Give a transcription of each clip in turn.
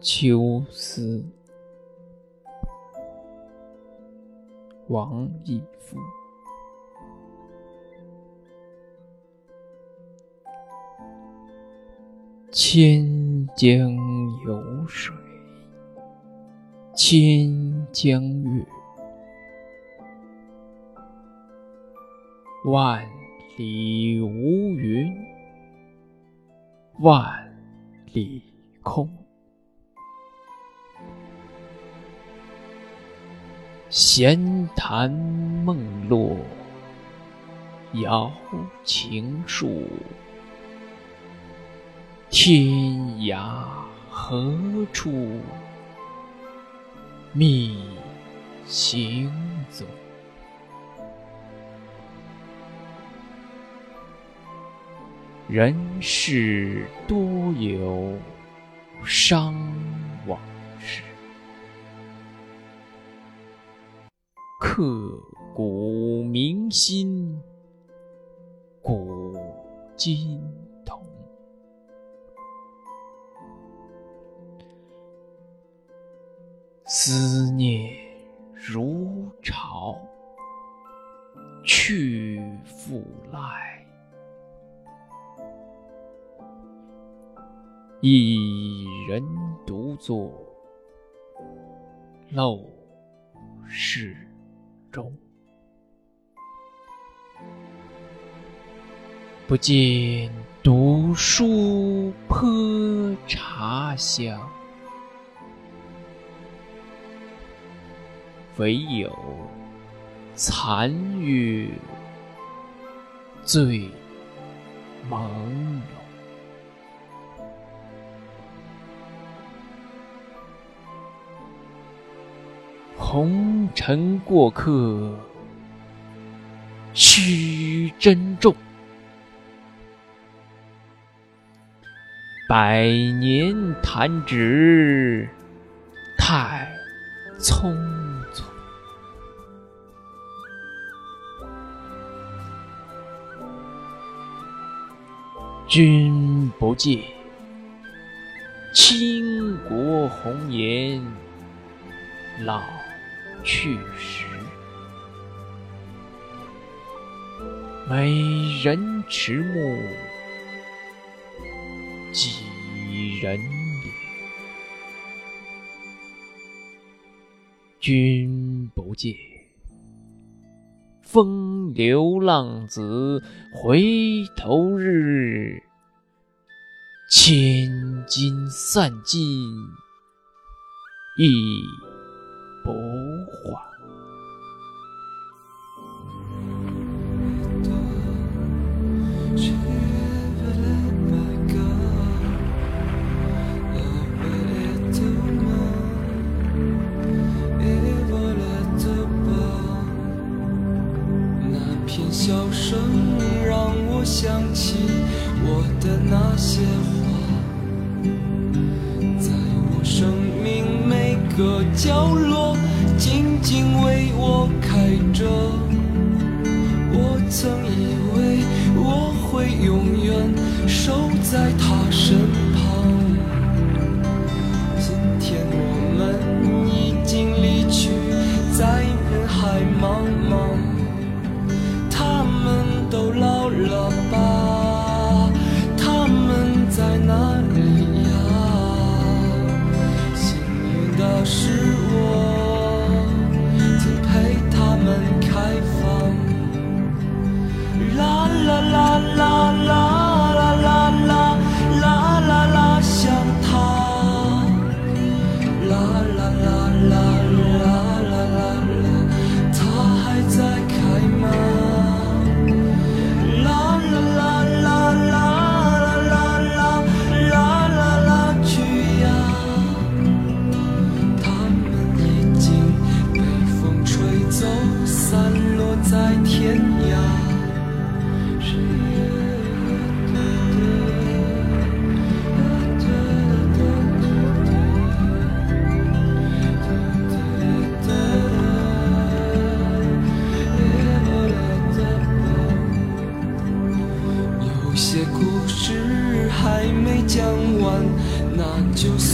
秋思，王义夫。千江有水，千江月，万里无云，万里空。闲谈梦落，摇情树。天涯何处觅行踪？人世多有伤刻骨铭心，古今同。思念如潮，去复来。一人独坐陋室中，不见读书泼茶香。唯有残月最朦胧，红尘过客需珍重，百年弹指太匆匆。君不见，倾国红颜老去时。美人迟暮，几人怜？君不见，风流浪子回头日。千金散尽一不缓。个角落，静静为我开着。我曾以为我会永远守在他身旁，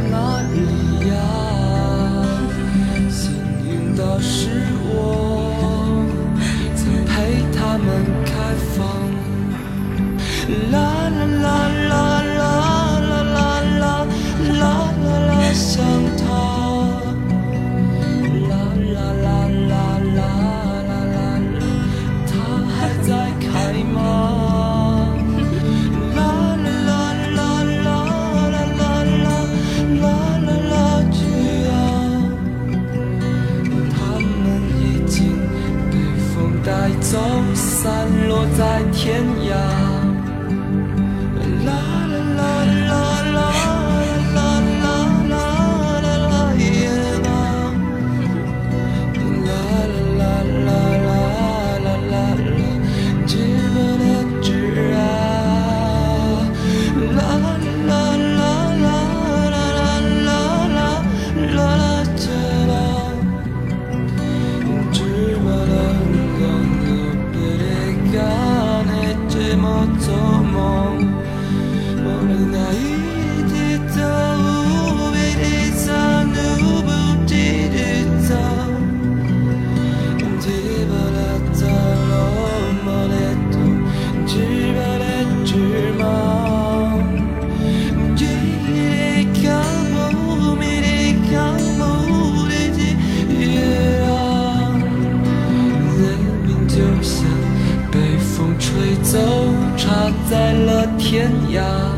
my mind. 在天涯。 야.